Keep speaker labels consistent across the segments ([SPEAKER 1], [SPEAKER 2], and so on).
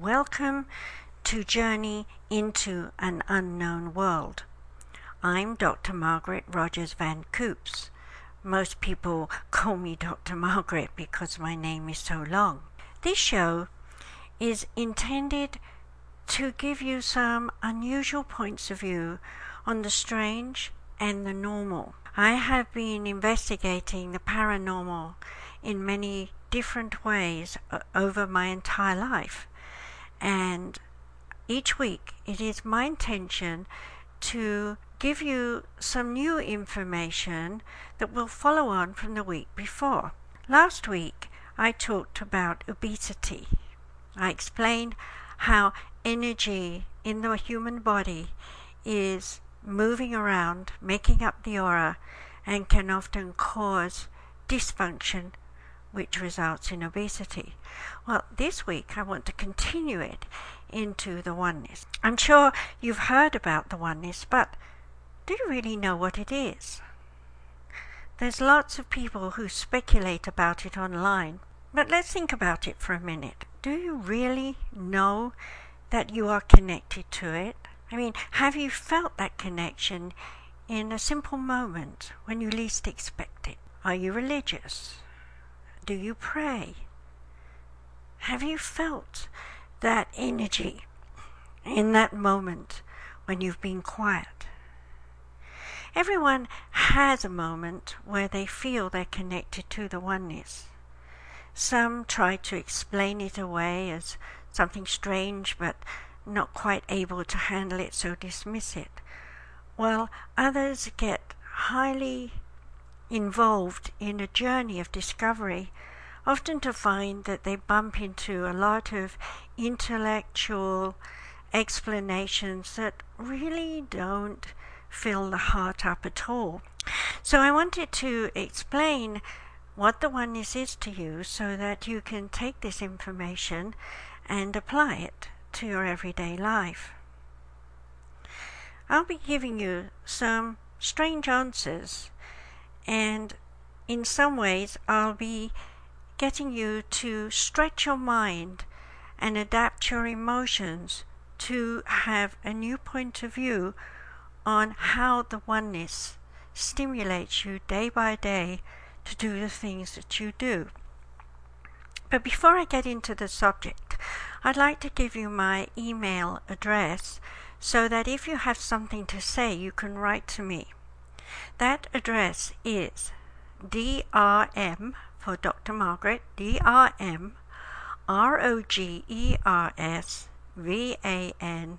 [SPEAKER 1] Welcome to Journey into an Unknown World. I'm Dr. Margaret Rogers Van Coops. Most people call me Dr. Margaret because my name is so long. This show is intended to give you some unusual points of view on the strange and the normal. I have been investigating the paranormal in many different ways uh, over my entire life. And each week, it is my intention to give you some new information that will follow on from the week before. Last week, I talked about obesity. I explained how energy in the human body is moving around, making up the aura, and can often cause dysfunction which results in obesity. Well, this week I want to continue it into the oneness. I'm sure you've heard about the oneness, but do you really know what it is? There's lots of people who speculate about it online, but let's think about it for a minute. Do you really know that you are connected to it? I mean, have you felt that connection in a simple moment when you least expect it? Are you religious? Do you pray? Have you felt that energy in that moment when you've been quiet? Everyone has a moment where they feel they're connected to the oneness. Some try to explain it away as something strange but not quite able to handle it, so dismiss it, while others get highly involved in a journey of discovery, often to find that they bump into a lot of intellectual explanations that really don't fill the heart up at all. So I wanted to explain what the oneness is to you so that you can take this information and apply it to your everyday life. I'll be giving you some strange answers and in some ways, I'll be getting you to stretch your mind and adapt your emotions to have a new point of view on how the oneness stimulates you day by day to do the things that you do. But before I get into the subject, I'd like to give you my email address so that if you have something to say, you can write to me. That address is DRM for Dr. Margaret, DRM R O G E R S V A N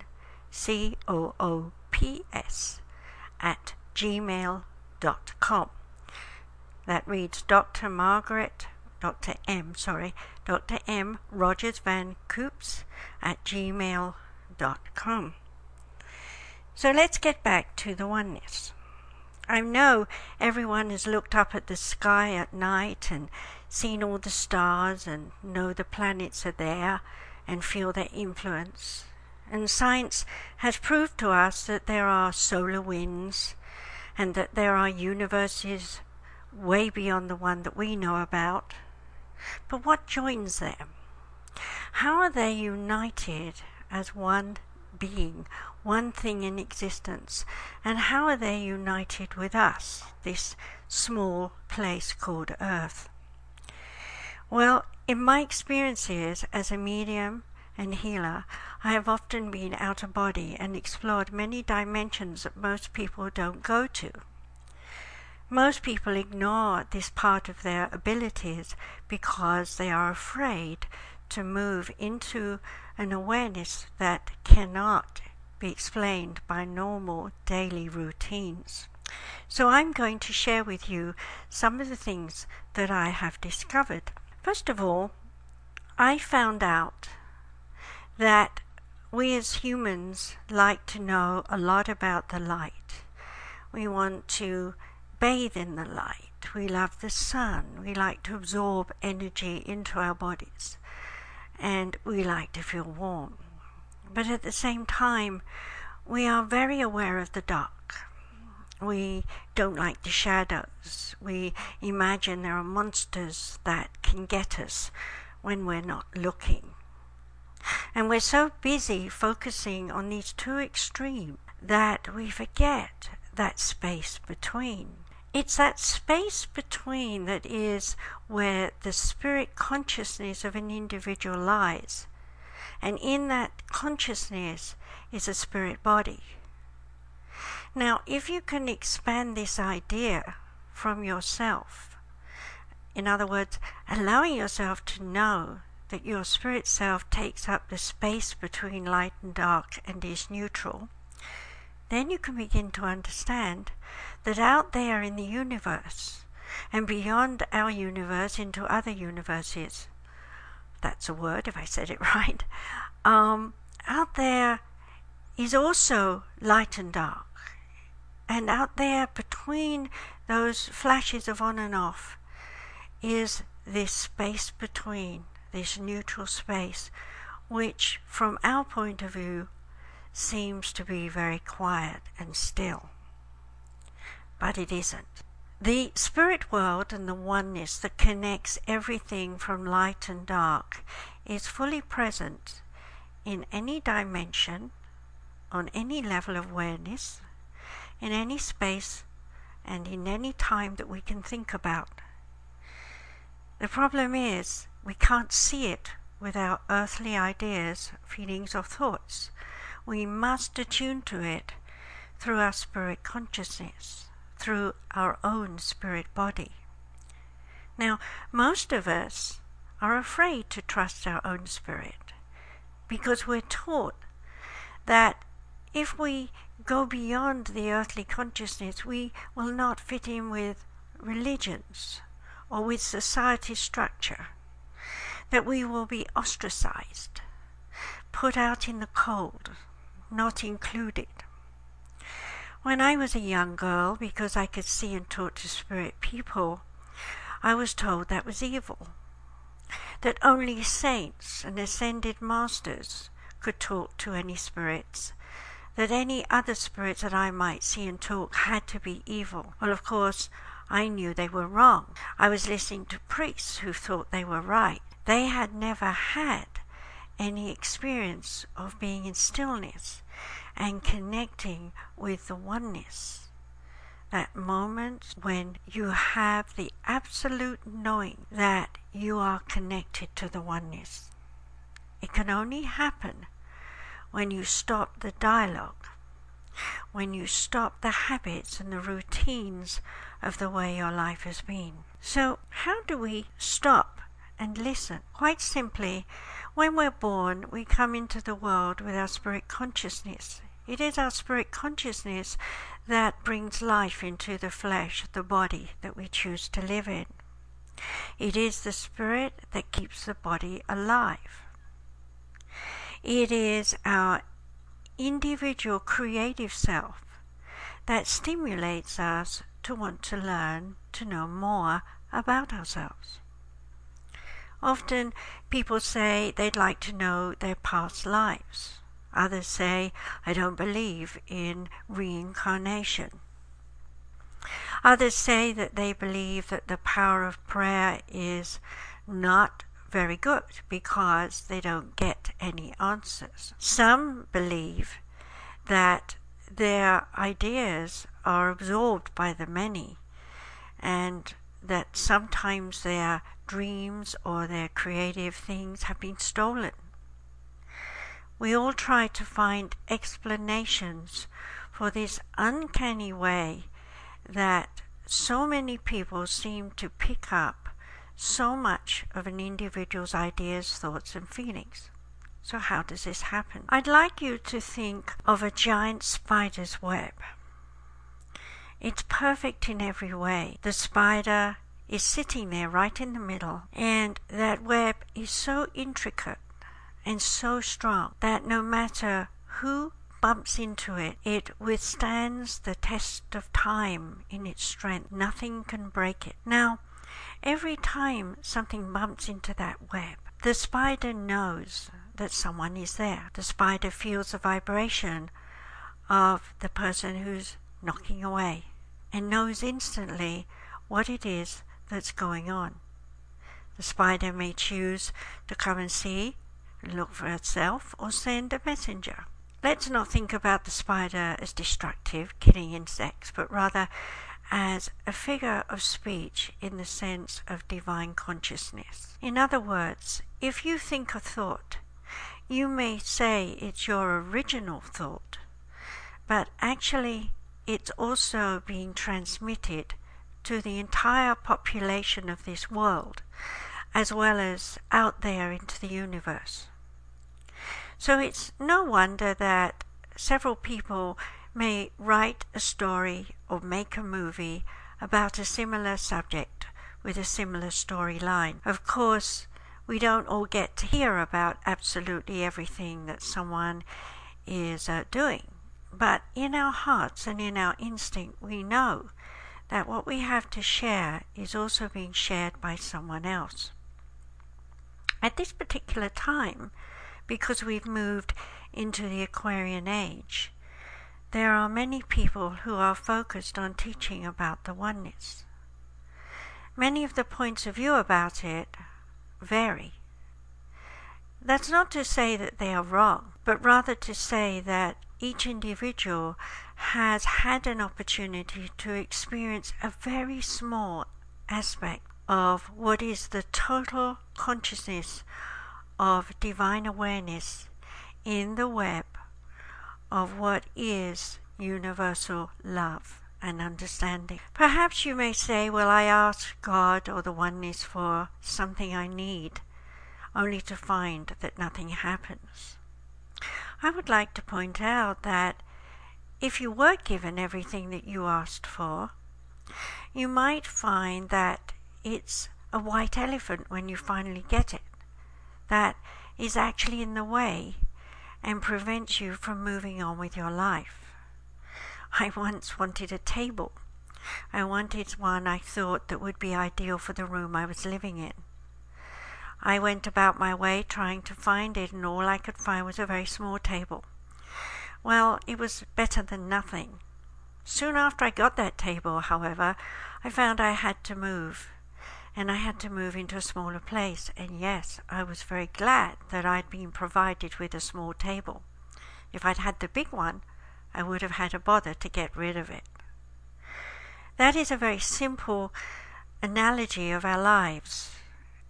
[SPEAKER 1] C O O P S at gmail.com. That reads Dr. Margaret, Dr. M, sorry, Dr. M Rogers Van Coops at gmail.com. So let's get back to the oneness. I know everyone has looked up at the sky at night and seen all the stars and know the planets are there and feel their influence. And science has proved to us that there are solar winds and that there are universes way beyond the one that we know about. But what joins them? How are they united as one being, one thing in existence, and how are they united with us, this small place called Earth? Well, in my experiences as a medium and healer, I have often been out of body and explored many dimensions that most people don't go to. Most people ignore this part of their abilities because they are afraid to move into an awareness that cannot be explained by normal daily routines. So I'm going to share with you some of the things that I have discovered. First of all, I found out that we as humans like to know a lot about the light. We want to bathe in the light. We love the sun. We like to absorb energy into our bodies and we like to feel warm. But at the same time, we are very aware of the dark. We don't like the shadows. We imagine there are monsters that can get us when we're not looking. And we're so busy focusing on these two extremes that we forget that space between. It's that space between that is where the spirit consciousness of an individual lies. And in that consciousness is a spirit body. Now, if you can expand this idea from yourself, in other words, allowing yourself to know that your spirit self takes up the space between light and dark and is neutral, then you can begin to understand that out there in the universe and beyond our universe into other universes, that's a word if I said it right, um, out there is also light and dark. And out there between those flashes of on and off is this space between, this neutral space, which from our point of view seems to be very quiet and still. But it isn't. The spirit world and the oneness that connects everything from light and dark is fully present in any dimension, on any level of awareness, in any space, and in any time that we can think about. The problem is we can't see it with our earthly ideas, feelings, or thoughts we must attune to it through our spirit consciousness, through our own spirit body. Now, most of us are afraid to trust our own spirit because we're taught that if we go beyond the earthly consciousness, we will not fit in with religions or with society structure, that we will be ostracized, put out in the cold, not included. When I was a young girl, because I could see and talk to spirit people, I was told that was evil. That only saints and ascended masters could talk to any spirits. That any other spirits that I might see and talk had to be evil. Well, of course, I knew they were wrong. I was listening to priests who thought they were right. They had never had any experience of being in stillness and connecting with the oneness. That moment when you have the absolute knowing that you are connected to the oneness. It can only happen when you stop the dialogue, when you stop the habits and the routines of the way your life has been. So, how do we stop and listen? Quite simply, when we're born, we come into the world with our spirit consciousness. It is our spirit consciousness that brings life into the flesh, the body that we choose to live in. It is the spirit that keeps the body alive. It is our individual creative self that stimulates us to want to learn, to know more about ourselves. Often people say they'd like to know their past lives. Others say, I don't believe in reincarnation. Others say that they believe that the power of prayer is not very good because they don't get any answers. Some believe that their ideas are absorbed by the many and that sometimes their dreams or their creative things have been stolen. We all try to find explanations for this uncanny way that so many people seem to pick up so much of an individual's ideas, thoughts, and feelings. So, how does this happen? I'd like you to think of a giant spider's web. It's perfect in every way. The spider is sitting there right in the middle, and that web is so intricate and so strong that no matter who bumps into it, it withstands the test of time in its strength. Nothing can break it. Now, every time something bumps into that web, the spider knows that someone is there. The spider feels the vibration of the person who's knocking away and knows instantly what it is that's going on. The spider may choose to come and see, look for itself or send a messenger. Let's not think about the spider as destructive, killing insects, but rather as a figure of speech in the sense of divine consciousness. In other words, if you think a thought, you may say it's your original thought, but actually it's also being transmitted to the entire population of this world, as well as out there into the universe. So it's no wonder that several people may write a story or make a movie about a similar subject with a similar storyline. Of course, we don't all get to hear about absolutely everything that someone is uh, doing. But in our hearts and in our instinct, we know that what we have to share is also being shared by someone else. At this particular time, because we've moved into the Aquarian age, there are many people who are focused on teaching about the oneness. Many of the points of view about it vary. That's not to say that they are wrong, but rather to say that each individual has had an opportunity to experience a very small aspect of what is the total consciousness of divine awareness in the web of what is universal love and understanding. Perhaps you may say, Well, I ask God or the oneness for something I need, only to find that nothing happens. I would like to point out that if you were given everything that you asked for, you might find that it's a white elephant when you finally get it that is actually in the way and prevents you from moving on with your life. I once wanted a table. I wanted one I thought that would be ideal for the room I was living in. I went about my way trying to find it, and all I could find was a very small table. Well, it was better than nothing. Soon after I got that table, however, I found I had to move and I had to move into a smaller place. And yes, I was very glad that I'd been provided with a small table. If I'd had the big one, I would have had to bother to get rid of it. That is a very simple analogy of our lives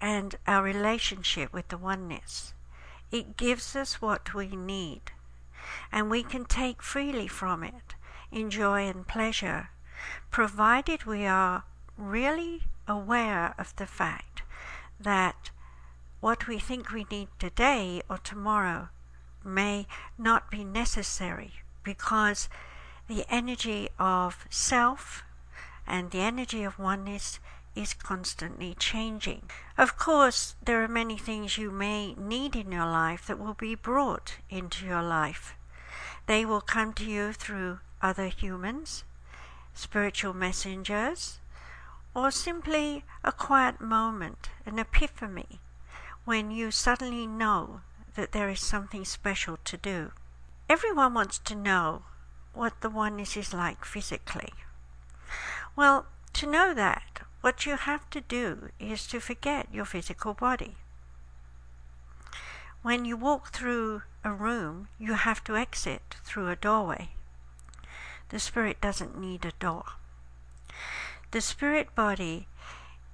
[SPEAKER 1] and our relationship with the oneness. It gives us what we need, and we can take freely from it in joy and pleasure, provided we are really aware of the fact that what we think we need today or tomorrow may not be necessary because the energy of self and the energy of oneness is constantly changing. Of course, there are many things you may need in your life that will be brought into your life. They will come to you through other humans, spiritual messengers, or simply a quiet moment, an epiphany, when you suddenly know that there is something special to do. Everyone wants to know what the oneness is like physically. Well, to know that, what you have to do is to forget your physical body. When you walk through a room, you have to exit through a doorway. The spirit doesn't need a door. The spirit body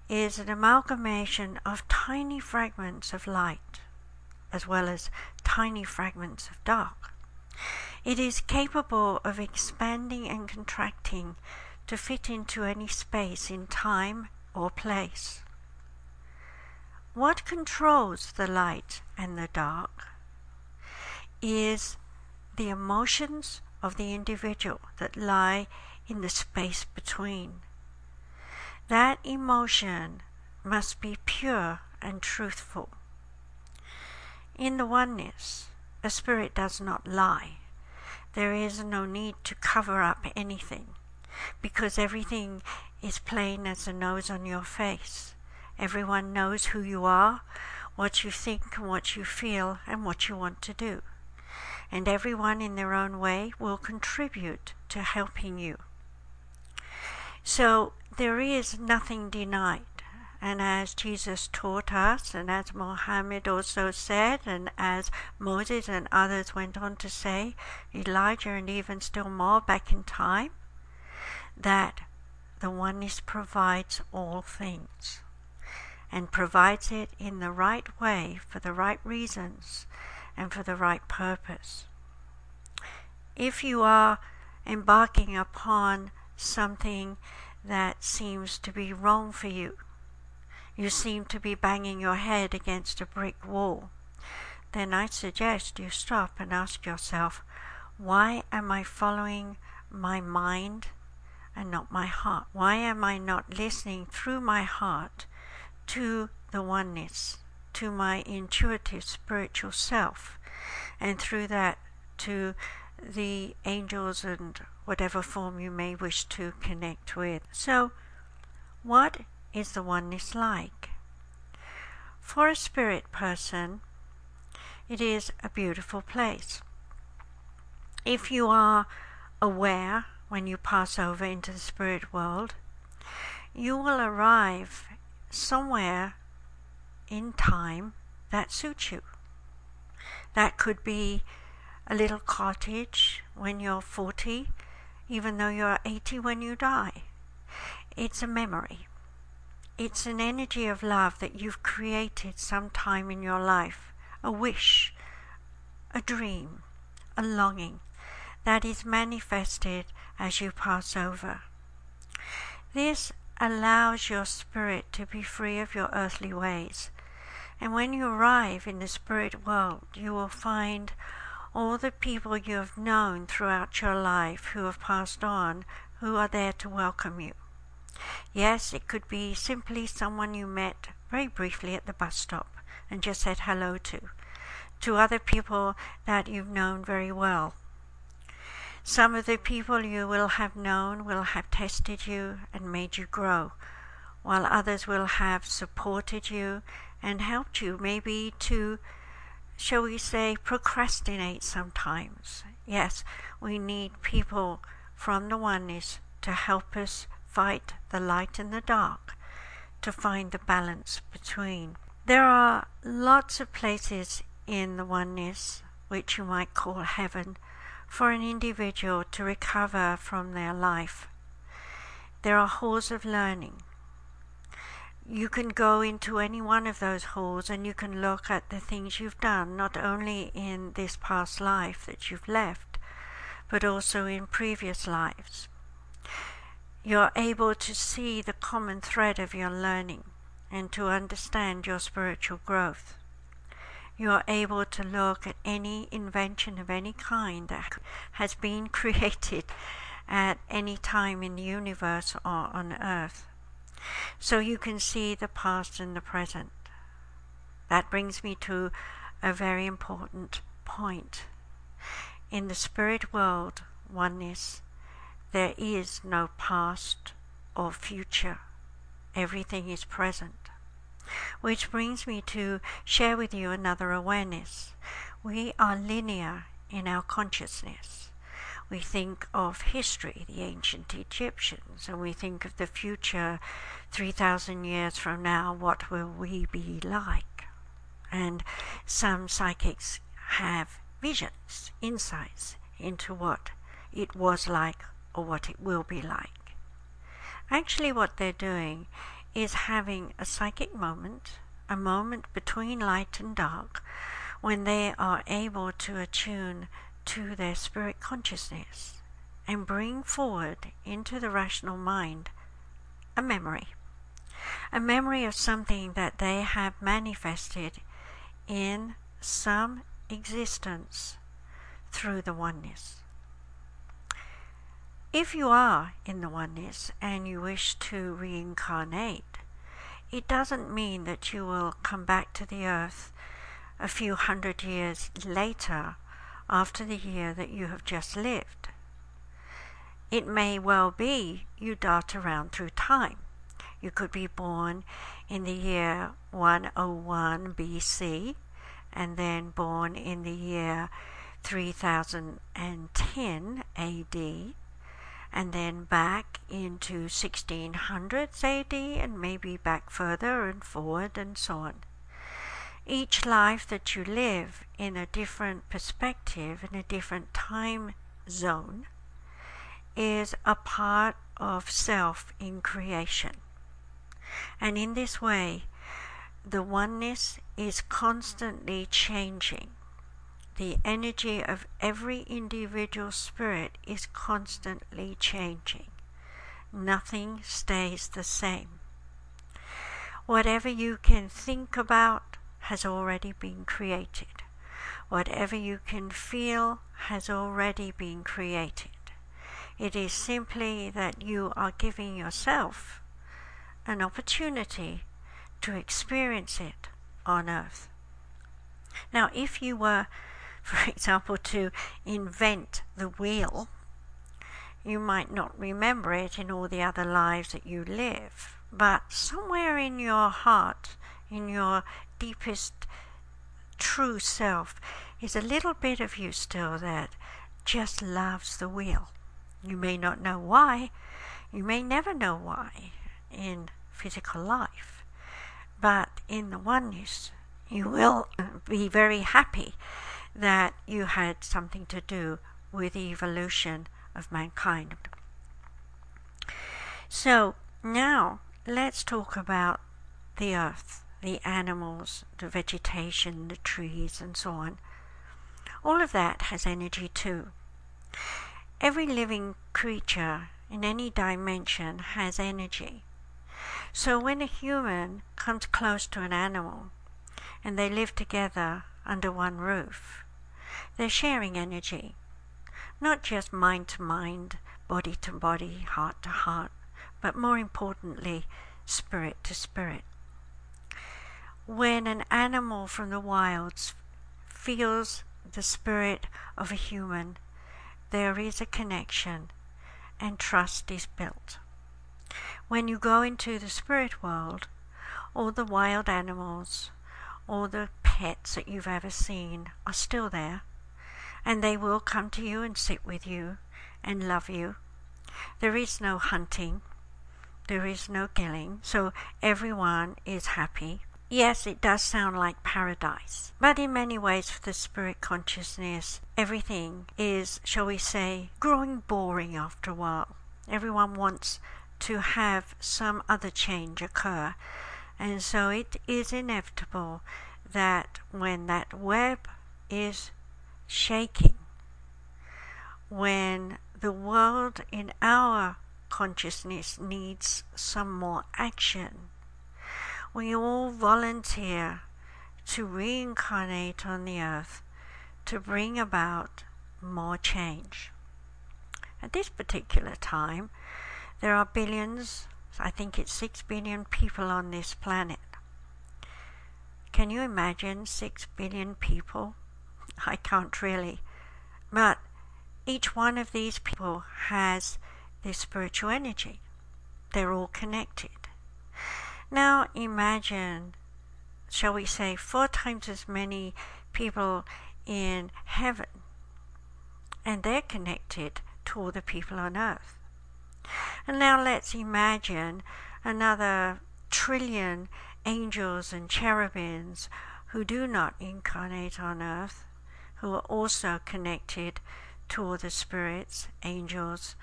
[SPEAKER 1] is an amalgamation of tiny fragments of light as well as tiny fragments of dark. It is capable of expanding and contracting to fit into any space in time or place. What controls the light and the dark is the emotions of the individual that lie in the space between. That emotion must be pure and truthful. In the oneness, a spirit does not lie. There is no need to cover up anything because everything is plain as the nose on your face. Everyone knows who you are, what you think, and what you feel, and what you want to do. And everyone in their own way will contribute to helping you. So there is nothing denied. And as Jesus taught us, and as Mohammed also said, and as Moses and others went on to say, Elijah and even still more back in time, that the oneness provides all things and provides it in the right way for the right reasons and for the right purpose. If you are embarking upon something that seems to be wrong for you, you seem to be banging your head against a brick wall, then I suggest you stop and ask yourself, why am I following my mind and not my heart? Why am I not listening through my heart to the oneness, to my intuitive spiritual self, and through that to the angels and whatever form you may wish to connect with. So, what is the oneness like? For a spirit person, it is a beautiful place. If you are aware when you pass over into the spirit world, you will arrive somewhere in time that suits you. That could be a little cottage when you're 40, even though you're 80 when you die. It's a memory. It's an energy of love that you've created sometime in your life, a wish, a dream, a longing that is manifested as you pass over. This allows your spirit to be free of your earthly ways. And when you arrive in the spirit world, you will find all the people you have known throughout your life who have passed on who are there to welcome you. Yes, it could be simply someone you met very briefly at the bus stop and just said hello to, to other people that you've known very well some of the people you will have known will have tested you and made you grow, while others will have supported you and helped you maybe to, shall we say, procrastinate sometimes. Yes, we need people from the oneness to help us fight the light and the dark, to find the balance between. There are lots of places in the oneness which you might call heaven for an individual to recover from their life. There are halls of learning. You can go into any one of those halls and you can look at the things you've done, not only in this past life that you've left, but also in previous lives. You're able to see the common thread of your learning and to understand your spiritual growth you are able to look at any invention of any kind that has been created at any time in the universe or on earth. So you can see the past and the present. That brings me to a very important point. In the spirit world, oneness, there is no past or future. Everything is present. Which brings me to share with you another awareness. We are linear in our consciousness. We think of history, the ancient Egyptians, and we think of the future 3,000 years from now, what will we be like? And some psychics have visions, insights into what it was like or what it will be like. Actually, what they're doing is having a psychic moment, a moment between light and dark, when they are able to attune to their spirit consciousness and bring forward into the rational mind a memory. A memory of something that they have manifested in some existence through the oneness. If you are in the oneness and you wish to reincarnate, it doesn't mean that you will come back to the earth a few hundred years later after the year that you have just lived. It may well be you dart around through time. You could be born in the year 101 BC and then born in the year 3010 AD and then back into 1600s AD and maybe back further and forward and so on. Each life that you live in a different perspective, in a different time zone, is a part of self in creation. And in this way, the oneness is constantly changing. The energy of every individual spirit is constantly changing. Nothing stays the same. Whatever you can think about has already been created. Whatever you can feel has already been created. It is simply that you are giving yourself an opportunity to experience it on earth. Now, if you were, for example, to invent the wheel, you might not remember it in all the other lives that you live, but somewhere in your heart, in your deepest true self, is a little bit of you still that just loves the wheel. You may not know why, you may never know why in physical life but in the oneness, you will be very happy that you had something to do with the evolution of mankind. So now let's talk about the earth, the animals, the vegetation, the trees, and so on. All of that has energy too. Every living creature in any dimension has energy. So when a human comes close to an animal and they live together under one roof, they're sharing energy, not just mind to mind, body to body, heart to heart, but more importantly, spirit to spirit. When an animal from the wilds feels the spirit of a human, there is a connection and trust is built. When you go into the spirit world, all the wild animals, all the pets that you've ever seen are still there, and they will come to you and sit with you and love you. There is no hunting, there is no killing, so everyone is happy. Yes, it does sound like paradise, but in many ways, for the spirit consciousness, everything is, shall we say, growing boring after a while. Everyone wants to have some other change occur. And so it is inevitable that when that web is shaking, when the world in our consciousness needs some more action, we all volunteer to reincarnate on the earth to bring about more change. At this particular time, there are billions, I think it's six billion people on this planet. Can you imagine six billion people? I can't really. But each one of these people has this spiritual energy. They're all connected. Now imagine, shall we say, four times as many people in heaven, and they're connected to all the people on earth. And now let's imagine another trillion angels and cherubims who do not incarnate on earth, who are also connected to the spirits, angels,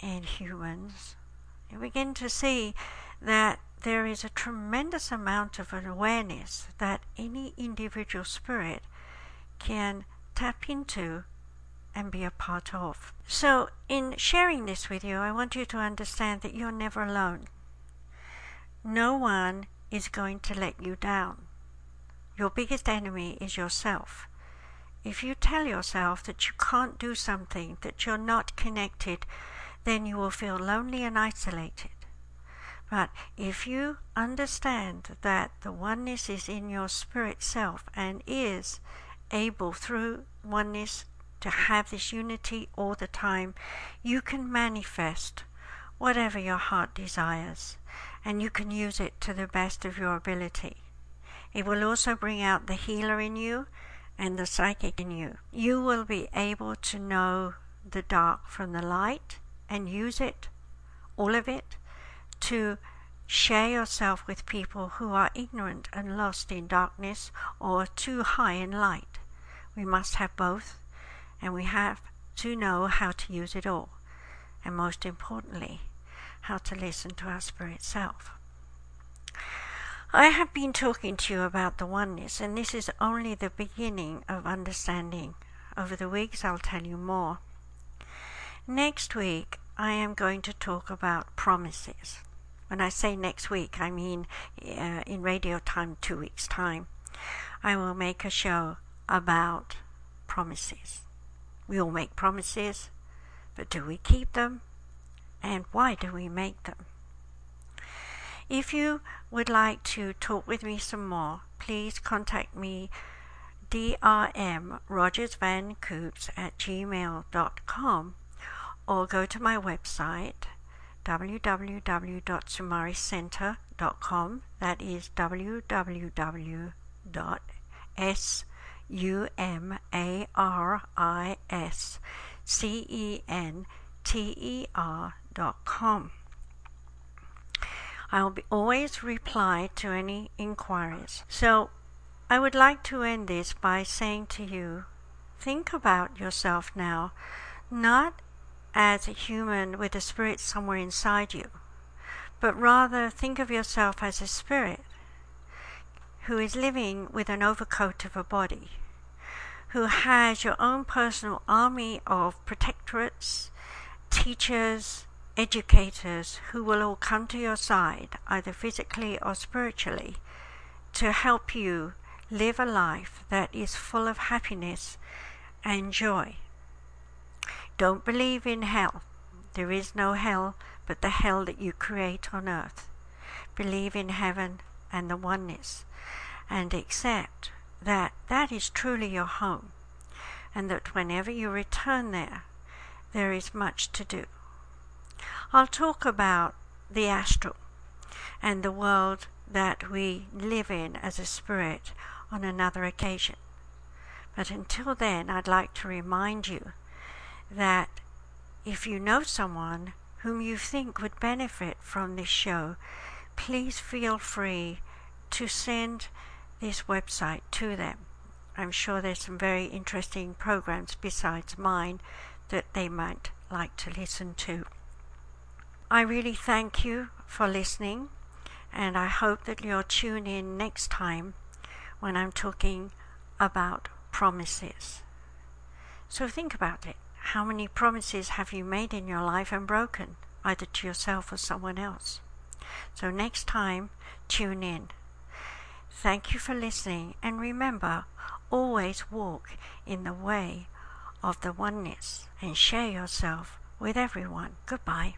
[SPEAKER 1] and humans. You begin to see that there is a tremendous amount of awareness that any individual spirit can tap into and be a part of. So, in sharing this with you, I want you to understand that you're never alone. No one is going to let you down. Your biggest enemy is yourself. If you tell yourself that you can't do something, that you're not connected, then you will feel lonely and isolated. But if you understand that the oneness is in your spirit self and is able through oneness to have this unity all the time, you can manifest whatever your heart desires and you can use it to the best of your ability. It will also bring out the healer in you and the psychic in you. You will be able to know the dark from the light and use it, all of it, to share yourself with people who are ignorant and lost in darkness or too high in light. We must have both, and we have to know how to use it all, and most importantly, how to listen to our spirit self. I have been talking to you about the oneness, and this is only the beginning of understanding. Over the weeks, I'll tell you more. Next week, I am going to talk about promises. When I say next week, I mean uh, in radio time, two weeks' time. I will make a show about promises. We all make promises, but do we keep them? And why do we make them? If you would like to talk with me some more, please contact me drm rogers van coops at gmail.com or go to my website www.sumaricenter.com that is www.sumariscenter.com I will be always reply to any inquiries. So I would like to end this by saying to you, think about yourself now, not as a human with a spirit somewhere inside you, but rather think of yourself as a spirit who is living with an overcoat of a body, who has your own personal army of protectorates, teachers, educators who will all come to your side, either physically or spiritually, to help you live a life that is full of happiness and joy. Don't believe in hell. There is no hell but the hell that you create on earth. Believe in heaven and the oneness and accept that that is truly your home and that whenever you return there, there is much to do. I'll talk about the astral and the world that we live in as a spirit on another occasion. But until then, I'd like to remind you that if you know someone whom you think would benefit from this show, please feel free to send this website to them. I'm sure there's some very interesting programs besides mine that they might like to listen to. I really thank you for listening, and I hope that you'll tune in next time when I'm talking about promises. So think about it. How many promises have you made in your life and broken, either to yourself or someone else? So next time, tune in. Thank you for listening, and remember, always walk in the way of the oneness and share yourself with everyone. Goodbye.